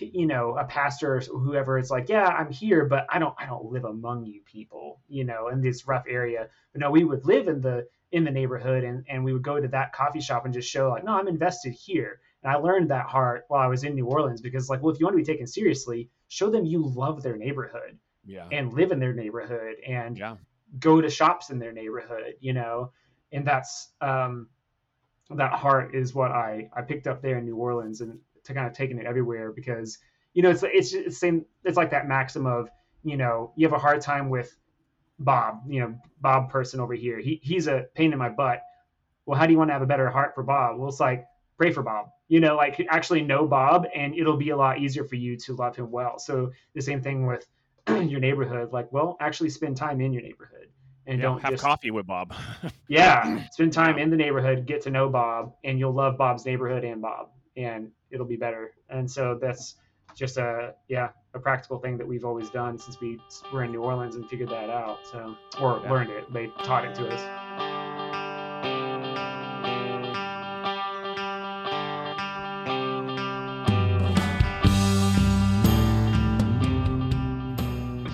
[SPEAKER 3] you know a pastor or whoever is like, yeah, I'm here, but I don't I don't live among you people, you know, in this rough area. But no, we would live in the in the neighborhood and and we would go to that coffee shop and just show like, no, I'm invested here. And I learned that heart while I was in New Orleans because like, well, if you want to be taken seriously, show them you love their neighborhood
[SPEAKER 4] Yeah,
[SPEAKER 3] and live in their neighborhood and
[SPEAKER 4] yeah,
[SPEAKER 3] go to shops in their neighborhood, you know, and that's um, that heart is what I I picked up there in New Orleans and to kind of taking it everywhere because you know it's it's it's same it's like that maxim of you know you have a hard time with Bob, you know Bob person over here. He he's a pain in my butt. Well, how do you want to have a better heart for Bob? Well, it's like pray for Bob. You know, like actually know Bob, and it'll be a lot easier for you to love him well. So the same thing with your neighborhood. Like, well, actually spend time in your neighborhood and
[SPEAKER 4] yeah.
[SPEAKER 3] don't
[SPEAKER 4] have
[SPEAKER 3] just
[SPEAKER 4] coffee with Bob.
[SPEAKER 3] yeah, spend time in the neighborhood, get to know Bob, and you'll love Bob's neighborhood and Bob, and it'll be better. And so that's just a yeah a practical thing that we've always done since we were in New Orleans and figured that out. So or
[SPEAKER 4] Yeah.
[SPEAKER 3] learned it, they taught it to us.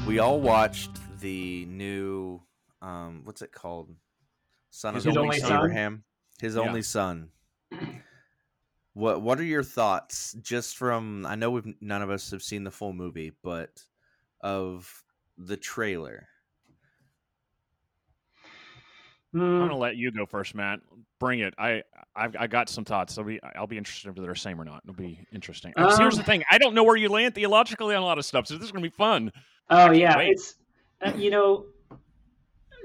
[SPEAKER 1] We all watched the new um what's it called? Son
[SPEAKER 4] His
[SPEAKER 1] of
[SPEAKER 3] Only Son?
[SPEAKER 1] Abraham. His
[SPEAKER 4] Yeah.
[SPEAKER 1] only son. What what are your thoughts just from I know we've none of us have seen the full movie, but of the trailer?
[SPEAKER 4] I'm
[SPEAKER 3] Hmm.
[SPEAKER 4] gonna let you go first, Matt. Bring it. I I've, I got some thoughts. I'll be I'll be interested if they're the same or not. It'll be interesting. So here's
[SPEAKER 3] Um,
[SPEAKER 4] the thing. I don't know where you land theologically on a lot of stuff, so this is gonna be fun.
[SPEAKER 3] Oh yeah,
[SPEAKER 4] wait.
[SPEAKER 3] it's uh, you know,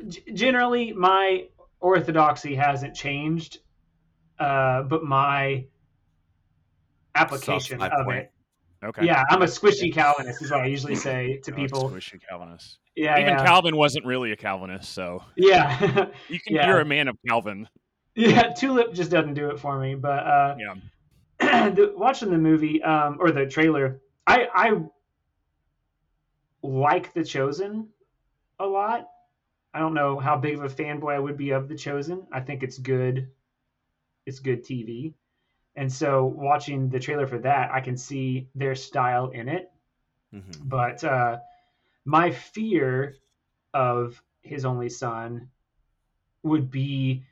[SPEAKER 3] g- generally my orthodoxy hasn't changed, uh, but my application
[SPEAKER 1] five
[SPEAKER 3] of
[SPEAKER 1] point.
[SPEAKER 3] it.
[SPEAKER 4] Okay.
[SPEAKER 3] Yeah, I'm a squishy Calvinist, is what I usually say to
[SPEAKER 4] Oh,
[SPEAKER 3] people.
[SPEAKER 4] squishy Calvinist.
[SPEAKER 3] Yeah,
[SPEAKER 4] Even
[SPEAKER 3] yeah,
[SPEAKER 4] Calvin wasn't really a Calvinist, so
[SPEAKER 3] yeah,
[SPEAKER 4] you can.
[SPEAKER 3] Yeah.
[SPEAKER 4] You're a man of Calvin.
[SPEAKER 3] yeah. Tulip just doesn't do it for me, but uh,
[SPEAKER 4] Yeah.
[SPEAKER 3] the, watching the movie um, or the trailer, I I like The Chosen a lot. I don't know how big of a fanboy I would be of The Chosen. I think it's good. It's good TV, and so watching the trailer for that, I can see their style in it.
[SPEAKER 1] Mhm.
[SPEAKER 3] But uh, my fear of his only son would be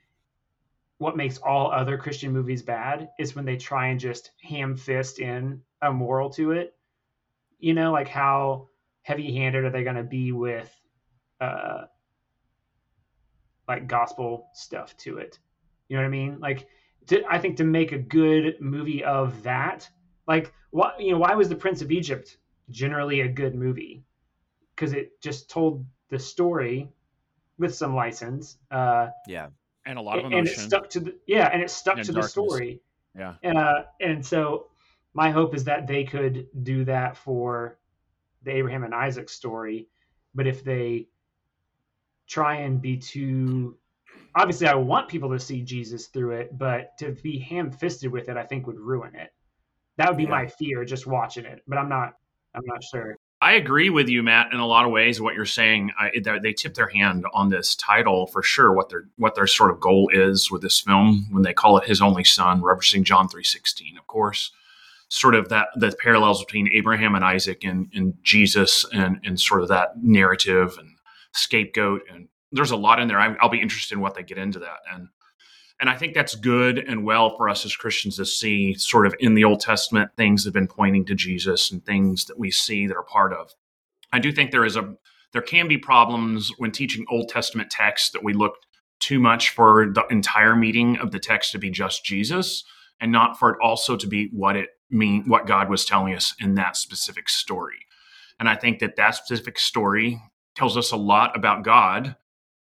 [SPEAKER 3] what makes all other Christian movies bad is when they try and just ham fist in a moral to it. You know, like how heavy handed are they going to be with uh, like gospel stuff to it? You know what I mean? Like, to, I think to make a good movie of that, like, why you know why was the Prince of Egypt generally a good movie? Because it just told the story with some license. Uh,
[SPEAKER 1] Yeah.
[SPEAKER 4] And a lot of
[SPEAKER 3] and it stuck to the yeah, and it stuck
[SPEAKER 4] And
[SPEAKER 3] to
[SPEAKER 4] darkness.
[SPEAKER 3] the story.
[SPEAKER 4] Yeah.
[SPEAKER 3] Uh, and so my hope is that they could do that for the Abraham and Isaac story. But if they try and be too obviously I want people to see Jesus through it, but to be ham fisted with it I think would ruin it. That would be
[SPEAKER 1] Yeah.
[SPEAKER 3] my fear just watching it. But I'm not I'm not sure.
[SPEAKER 2] I agree with you, Matt, in a lot of ways. What you're saying, I, they they tip their hand on this title for sure. What their what their sort of goal is with this film when they call it His Only Son, referencing John three sixteen, of course. Sort of that the parallels between Abraham and Isaac and, and Jesus and and sort of that narrative and scapegoat and there's a lot in there. I, I'll be interested in what they get into that and and I think that's good and well for us as Christians to see sort of in the Old Testament things that have been pointing to Jesus and things that we see that are part of. I do think there is a there can be problems when teaching Old Testament texts that we look too much for the entire meaning of the text to be just Jesus and not for it also to be what it mean what God was telling us in that specific story. And I think that that specific story tells us a lot about God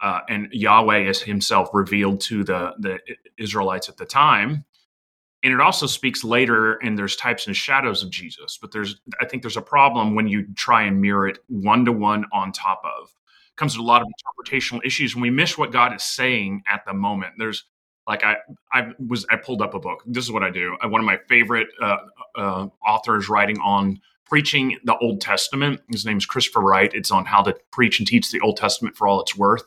[SPEAKER 2] uh, and Yahweh is himself revealed to the, the Israelites at the time. And it also speaks later, and there's types and shadows of Jesus. But there's, I think there's a problem when you try and mirror it one to one on top of. It comes with a lot of interpretational issues, and we miss what God is saying at the moment. There's, like, I, I was, I pulled up a book. This is what I do. I, one of my favorite uh, uh, authors writing on preaching the Old Testament. His name is Christopher Wright. It's on how to preach and teach the Old Testament for all it's worth.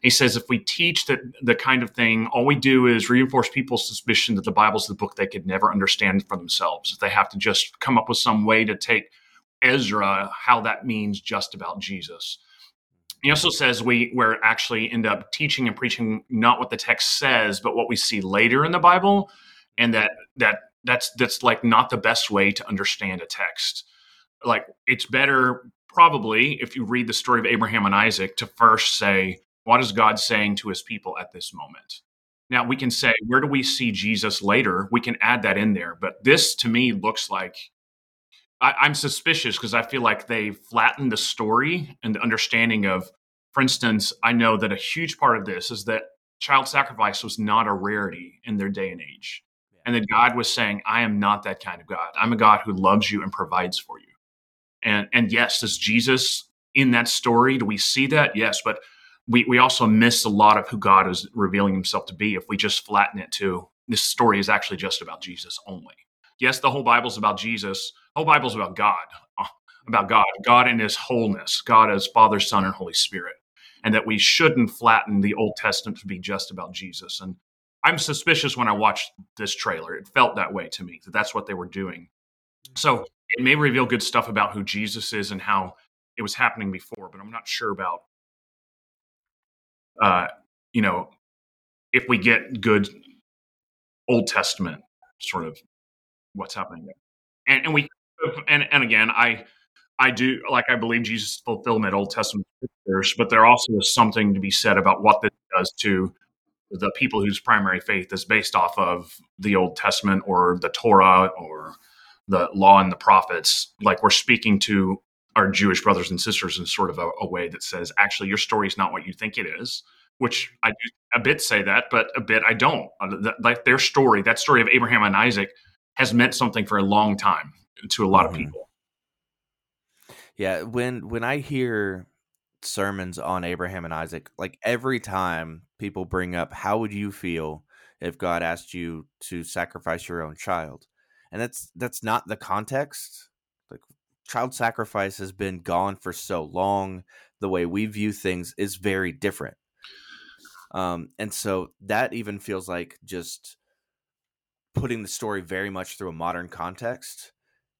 [SPEAKER 2] He says if we teach that the kind of thing, all we do is reinforce people's suspicion that the Bible's the book they could never understand for themselves. They have to just come up with some way to take Ezra how that means just about Jesus. He also says we we're actually end up teaching and preaching not what the text says, but what we see later in the Bible, and that that that's that's like not the best way to understand a text. Like it's better probably if you read the story of Abraham and Isaac to first say what is God saying to his people at this moment? Now we can say, where do we see Jesus later? We can add that in there. But this to me looks like I, I'm suspicious because I feel like they flattened the story and the understanding of, for instance, I know that a huge part of this is that child sacrifice was not a rarity in their day and age. And that God was saying, I am not that kind of God. I'm a God who loves you and provides for you. And and yes, is Jesus in that story? Do we see that? Yes, but we, we also miss a lot of who God is revealing himself to be if we just flatten it to this story is actually just about Jesus only. Yes, the whole Bible's about Jesus. The whole Bible's about God, uh, about God, God in his wholeness, God as Father, Son, and Holy Spirit. And that we shouldn't flatten the Old Testament to be just about Jesus. And I'm suspicious when I watched this trailer. It felt that way to me, that that's what they were doing. So it may reveal good stuff about who Jesus is and how it was happening before, but I'm not sure about uh, you know, if we get good Old Testament sort of what's happening there, and and we and and again, I I do like I believe Jesus' fulfillment Old Testament scriptures, but there also is something to be said about what this does to the people whose primary faith is based off of the Old Testament or the Torah or the law and the prophets. Like we're speaking to our Jewish brothers and sisters in sort of a, a way that says, actually, your story is not what you think it is. Which I do a bit say that, but a bit I don't. Uh, like their story, that story of Abraham and Isaac, has meant something for a long time to a lot of
[SPEAKER 1] Mhm.
[SPEAKER 2] people.
[SPEAKER 1] Yeah, when when I hear sermons on Abraham and Isaac, like every time people bring up how would you feel if God asked you to sacrifice your own child? And that's that's not the context. Child sacrifice has been gone for so long. The way we view things is very different. Um, and so that even feels like just putting the story very much through a modern context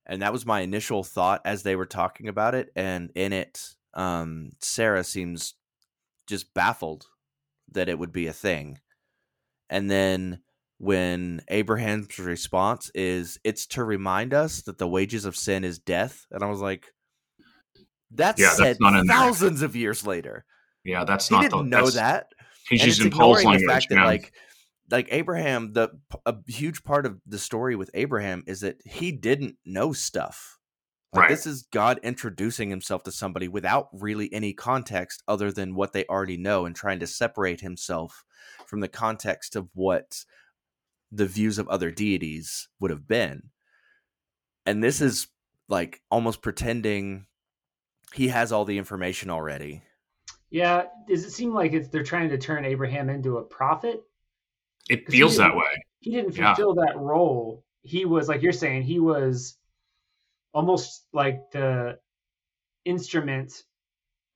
[SPEAKER 1] and that was my initial thought as they were talking about it and in it um sarah seems just baffled that it would be a thing and then when abraham's response is it's to remind us that the wages of sin is death and i was like that's
[SPEAKER 2] Yeah,
[SPEAKER 1] said thousands of years later
[SPEAKER 2] Yeah, that's
[SPEAKER 1] he
[SPEAKER 2] not
[SPEAKER 1] didn't
[SPEAKER 2] the,
[SPEAKER 1] know that
[SPEAKER 2] He's
[SPEAKER 1] and
[SPEAKER 2] using Paul's
[SPEAKER 1] ignoring the
[SPEAKER 2] language.
[SPEAKER 1] fact that like like Abraham the a huge part of the story with Abraham is that he didn't know stuff. Like
[SPEAKER 2] Right.
[SPEAKER 1] this is God introducing himself to somebody without really any context other than what they already know and trying to separate himself from the context of what the views of other deities would have been. And this is like almost pretending he has all the information already.
[SPEAKER 3] Yeah, does it seem like it's they're trying to turn Abraham into a prophet?
[SPEAKER 2] It feels that way.
[SPEAKER 3] He didn't
[SPEAKER 2] Yeah.
[SPEAKER 3] fulfill that role. He was like you're saying, he was almost like the instrument,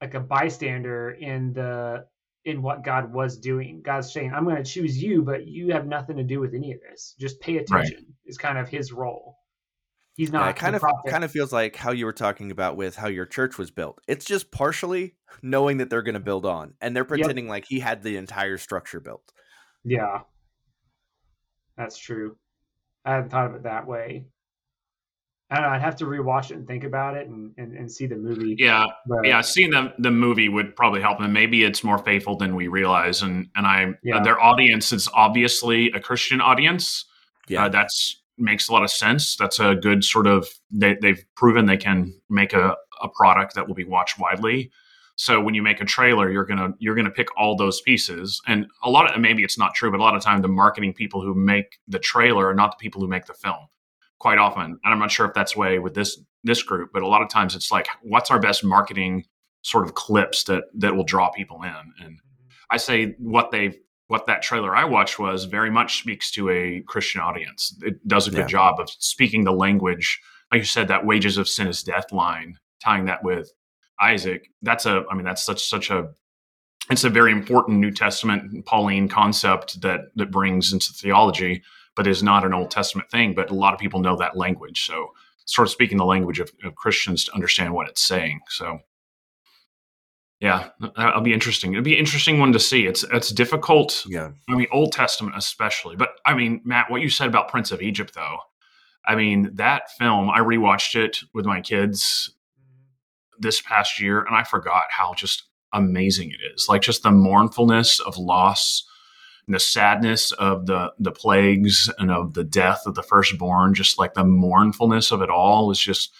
[SPEAKER 3] like a bystander in the in what God was doing. God's saying, "I'm going to choose you, but you have nothing to do with any of this. Just pay attention." Is kind of his role. He's not
[SPEAKER 1] Yeah, it kind of
[SPEAKER 3] prophet.
[SPEAKER 1] kind of feels like how you were talking about with how your church was built. It's just partially knowing that they're going to build on, and they're pretending like he had the entire structure built.
[SPEAKER 3] Yeah, that's true. I hadn't thought of it that way. I don't know. I'd have to rewatch it and think about it and, and, and see the movie.
[SPEAKER 2] Yeah,
[SPEAKER 3] But,
[SPEAKER 2] yeah. Seeing the the movie would probably help, and maybe it's more faithful than we realize. And and I
[SPEAKER 3] Yeah.
[SPEAKER 2] their audience is obviously a Christian audience.
[SPEAKER 1] Yeah,
[SPEAKER 2] uh, that's makes a lot of sense. That's a good sort of they, they've proven they can make a, a product that will be watched widely. So when you make a trailer, you're gonna you're gonna pick all those pieces, and a lot of maybe it's not true, but a lot of time the marketing people who make the trailer are not the people who make the film. Quite often, and I'm not sure if that's the way with this this group, but a lot of times it's like, what's our best marketing sort of clips that that will draw people in? And I say what they what that trailer I watched was very much speaks to a Christian audience. It does a good
[SPEAKER 1] Yeah.
[SPEAKER 2] job of speaking the language, like you said, that wages of sin is death line, tying that with Isaac. That's a, I mean, that's such such a, it's a very important New Testament Pauline concept that that brings into theology, but is not an Old Testament thing. But a lot of people know that language, so sort of speaking the language of, of Christians to understand what it's saying. So yeah, that'll be interesting. It'll be an interesting one to see. It's it's difficult.
[SPEAKER 1] yeah,
[SPEAKER 2] I mean, Old Testament especially. But I mean, Matt, what you said about Prince of Egypt, though, I mean, that film, I rewatched it with my kids this past year, and I forgot how just amazing it is. Like just the mournfulness of loss, the sadness of the the plagues and of the death of the firstborn. Just like the mournfulness of it all is just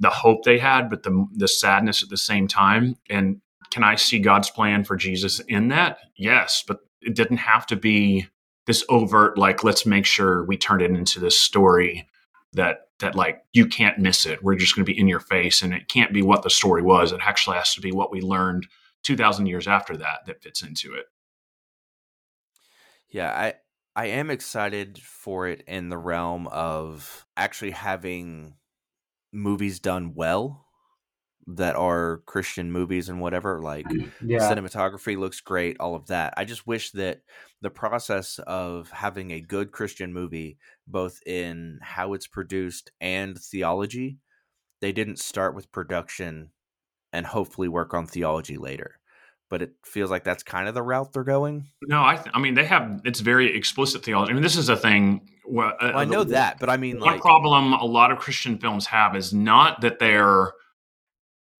[SPEAKER 2] the hope they had, but the the sadness at the same time. And can I see God's plan for Jesus in that? Yes, but it didn't have to be this overt like let's make sure we turn it into this story that that like you can't miss it. We're just going to be in your face and it can't be what the story was. It actually has to be what we learned 2000 years after that that fits into it.
[SPEAKER 1] Yeah. I I am excited for it in the realm of actually having movies done well that are Christian movies and whatever. Like mm,
[SPEAKER 3] yeah,
[SPEAKER 1] cinematography looks great, all of that. I just wish that the process of having a good Christian movie, both in how it's produced and theology, they didn't start with production and hopefully work on theology later. But it feels like that's kind of the route they're going.
[SPEAKER 2] No, I th- I mean they have it's very explicit theology. I mean this is a thing where, uh,
[SPEAKER 1] Well, I know that, but I mean,
[SPEAKER 2] one
[SPEAKER 1] like,
[SPEAKER 2] problem a lot of Christian films have is not that they're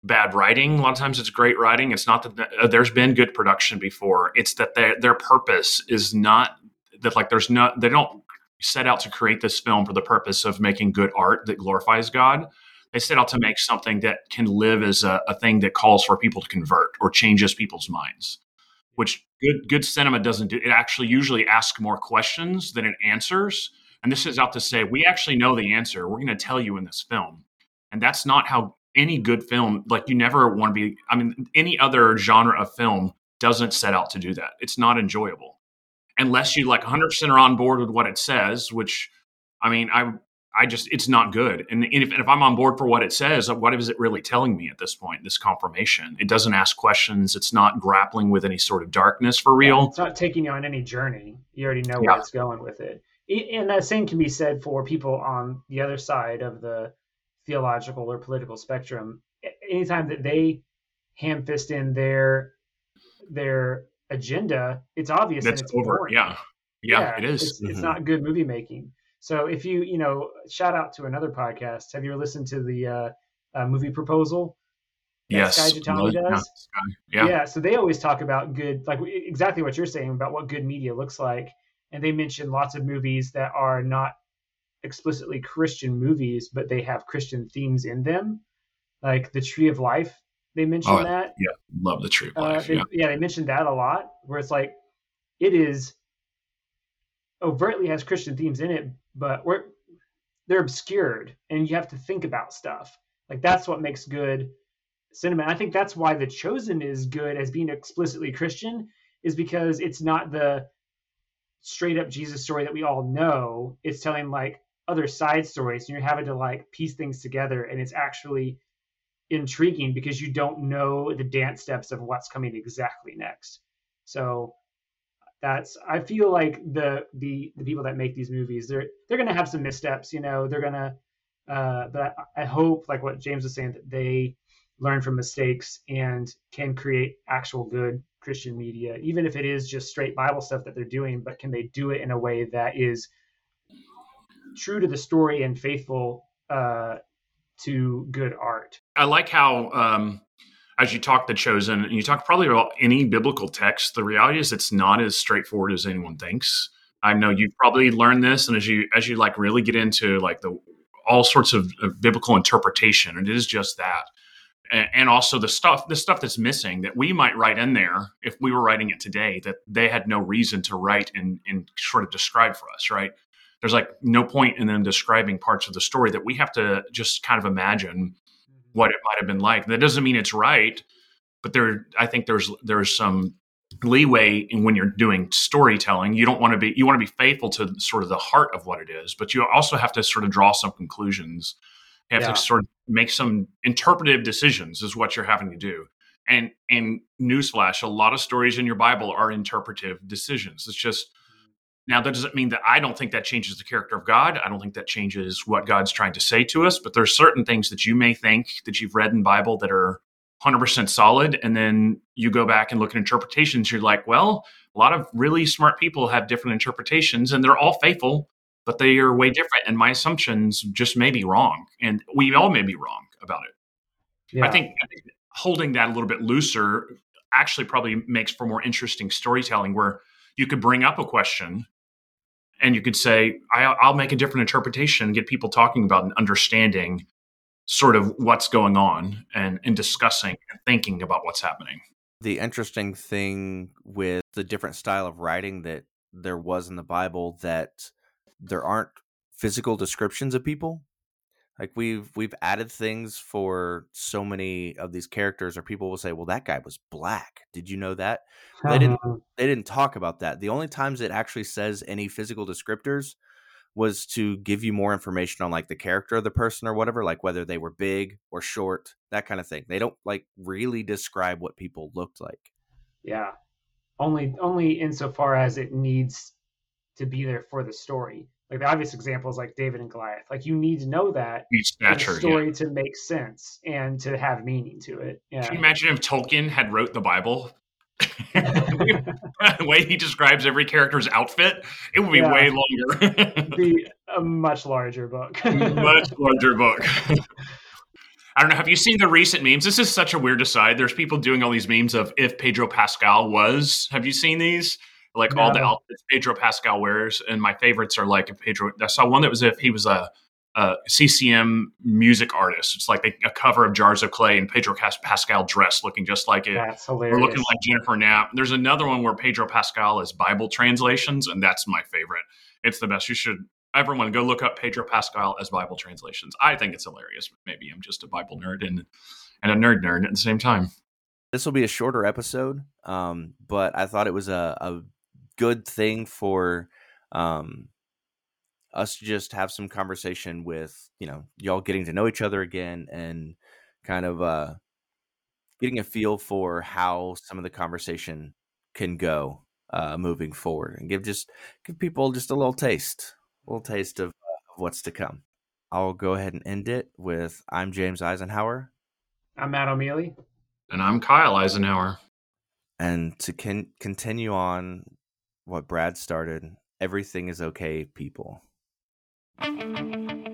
[SPEAKER 2] bad writing. A lot of times it's great writing. It's not that uh, there's been good production before. It's that their their purpose is not that like there's not they don't set out to create this film for the purpose of making good art that glorifies God. They set out to make something that can live as a, a thing that calls for people to convert or changes people's minds. Which good good cinema doesn't do. It actually usually asks more questions than it answers. And this is out to say we actually know the answer. We're going to tell you in this film. And that's not how any good film like you never want to be i mean any other genre of film doesn't set out to do that it's not enjoyable unless you like 100% are on board with what it says which i mean i i just it's not good and if, if i'm on board for what it says what is it really telling me at this point this confirmation it doesn't ask questions it's not grappling with any sort of darkness for real
[SPEAKER 3] yeah, it's not taking you on any journey you already know yeah. where it's going with it and that same can be said for people on the other side of the theological or political spectrum, anytime that they ham fist in their their agenda, it's obvious
[SPEAKER 2] that's
[SPEAKER 3] it's
[SPEAKER 2] over. Yeah. yeah. yeah, it is.
[SPEAKER 3] It's, mm-hmm. it's, not good movie making. So if you you know shout out to another podcast. Have you ever listened to the uh, uh, movie proposal?
[SPEAKER 2] Yes,
[SPEAKER 3] Jethani does.
[SPEAKER 2] Yeah.
[SPEAKER 3] yeah, so they always talk about good, like exactly what you're saying about what good media looks like, and they mention lots of movies that are not explicitly Christian movies, but they have Christian themes in them, like the Tree of Life. They mentioned oh, that.
[SPEAKER 2] Yeah, love the Tree of uh, Life.
[SPEAKER 3] Uh, they,
[SPEAKER 2] yeah.
[SPEAKER 3] yeah, they mentioned that a lot, where it's like it is overtly has Christian themes in it, but we're they're obscured, and you have to think about stuff. Like that's what makes good cinema. I think that's why The Chosen is good as being explicitly Christian, is because it's not the straight up Jesus story that we all know. It's telling like other side stories and you're having to like piece things together and it's actually intriguing because you don't know the dance steps of what's coming exactly next so that's i feel like the the the people that make these movies they're they're gonna have some missteps you know they're gonna uh but I, I hope like what james was saying that they learn from mistakes and can create actual good christian media even if it is just straight bible stuff that they're doing but can they do it in a way that is true to the story and faithful uh, to good art.
[SPEAKER 2] I like how, um, as you talk the chosen, and you talk probably any biblical text, the reality is it's not as straightforward as anyone thinks. I know you've probably learned this, and as you as you like really get into like the all sorts of, of biblical interpretation, it is just that and also the stuff the stuff that's missing that we might write in there if we were writing it today that they had no reason to write and, and sort of describe for us right there's like no point in them describing parts of the story that we have to just kind of imagine mm-hmm. what it might have been like. That doesn't mean it's right, but there, I think there's there's some leeway in when you're doing storytelling. You don't want to be you want to be faithful to sort of the heart of what it is, but you also have to sort of draw some conclusions. You have yeah. to sort of make some interpretive decisions is what you're having to do. And and newsflash, a lot of stories in your Bible are interpretive decisions. It's just now, that doesn't mean that I don't think that changes the character of God. I don't think that changes what God's trying to say to us. But there's certain things that you may think that you've read in Bible that are 100% solid, and then you go back and look at interpretations. You're like, well, a lot of really smart people have different interpretations, and they're all faithful, but they are way different. And my assumptions just may be wrong, and we all may be wrong about it. Yeah. I think holding that a little bit looser actually probably makes for more interesting storytelling where you could bring up a question and you could say, I, will make a different interpretation, and get people talking about and understanding sort of what's going on and, and discussing and thinking about what's happening.
[SPEAKER 1] The interesting thing with the different style of writing that there was in the Bible that there aren't physical descriptions of people. Like we've we've added things for so many of these characters, or people will say, "Well, that guy was black. Did you know that?" They didn't. Uh-huh. They didn't talk about that. The only times it actually says any physical descriptors was to give you more information on like the character of the person or whatever, like whether they were big or short, that kind of thing. They don't like really describe what people looked like.
[SPEAKER 3] Yeah, only only insofar as it needs to be there for the story. Like the obvious example is like David and Goliath. Like you need to know that
[SPEAKER 2] stature,
[SPEAKER 3] the story yeah. to make sense and to have meaning to it. Yeah.
[SPEAKER 2] Can you imagine if Tolkien had wrote the Bible? The way he describes every character's outfit, it would be yeah. way longer.
[SPEAKER 3] be a much larger book.
[SPEAKER 2] much larger book. I don't know. Have you seen the recent memes? This is such a weird aside. There's people doing all these memes of if Pedro Pascal was. Have you seen these? Like all the outfits Pedro Pascal wears, and my favorites are like if Pedro. I saw one that was if he was a, a CCM music artist. It's like a, a cover of Jars of Clay and Pedro Pascal dressed, looking just like it.
[SPEAKER 3] That's
[SPEAKER 2] We're looking like Jennifer Knapp. There's another one where Pedro Pascal is Bible translations, and that's my favorite. It's the best. You should everyone go look up Pedro Pascal as Bible translations. I think it's hilarious. Maybe I'm just a Bible nerd and and a nerd nerd at the same time.
[SPEAKER 1] this will be a shorter episode, um, but I thought it was a, a good thing for um, us to just have some conversation with you know y'all getting to know each other again and kind of uh, getting a feel for how some of the conversation can go uh, moving forward and give just give people just a little taste, a little taste of, uh, of what's to come. I'll go ahead and end it with I'm James Isenhower.
[SPEAKER 3] I'm Matt O'Mealey.
[SPEAKER 2] And I'm Kyle Isenhower.
[SPEAKER 1] and to con- continue on what Brad started, everything is okay, people. Thank you.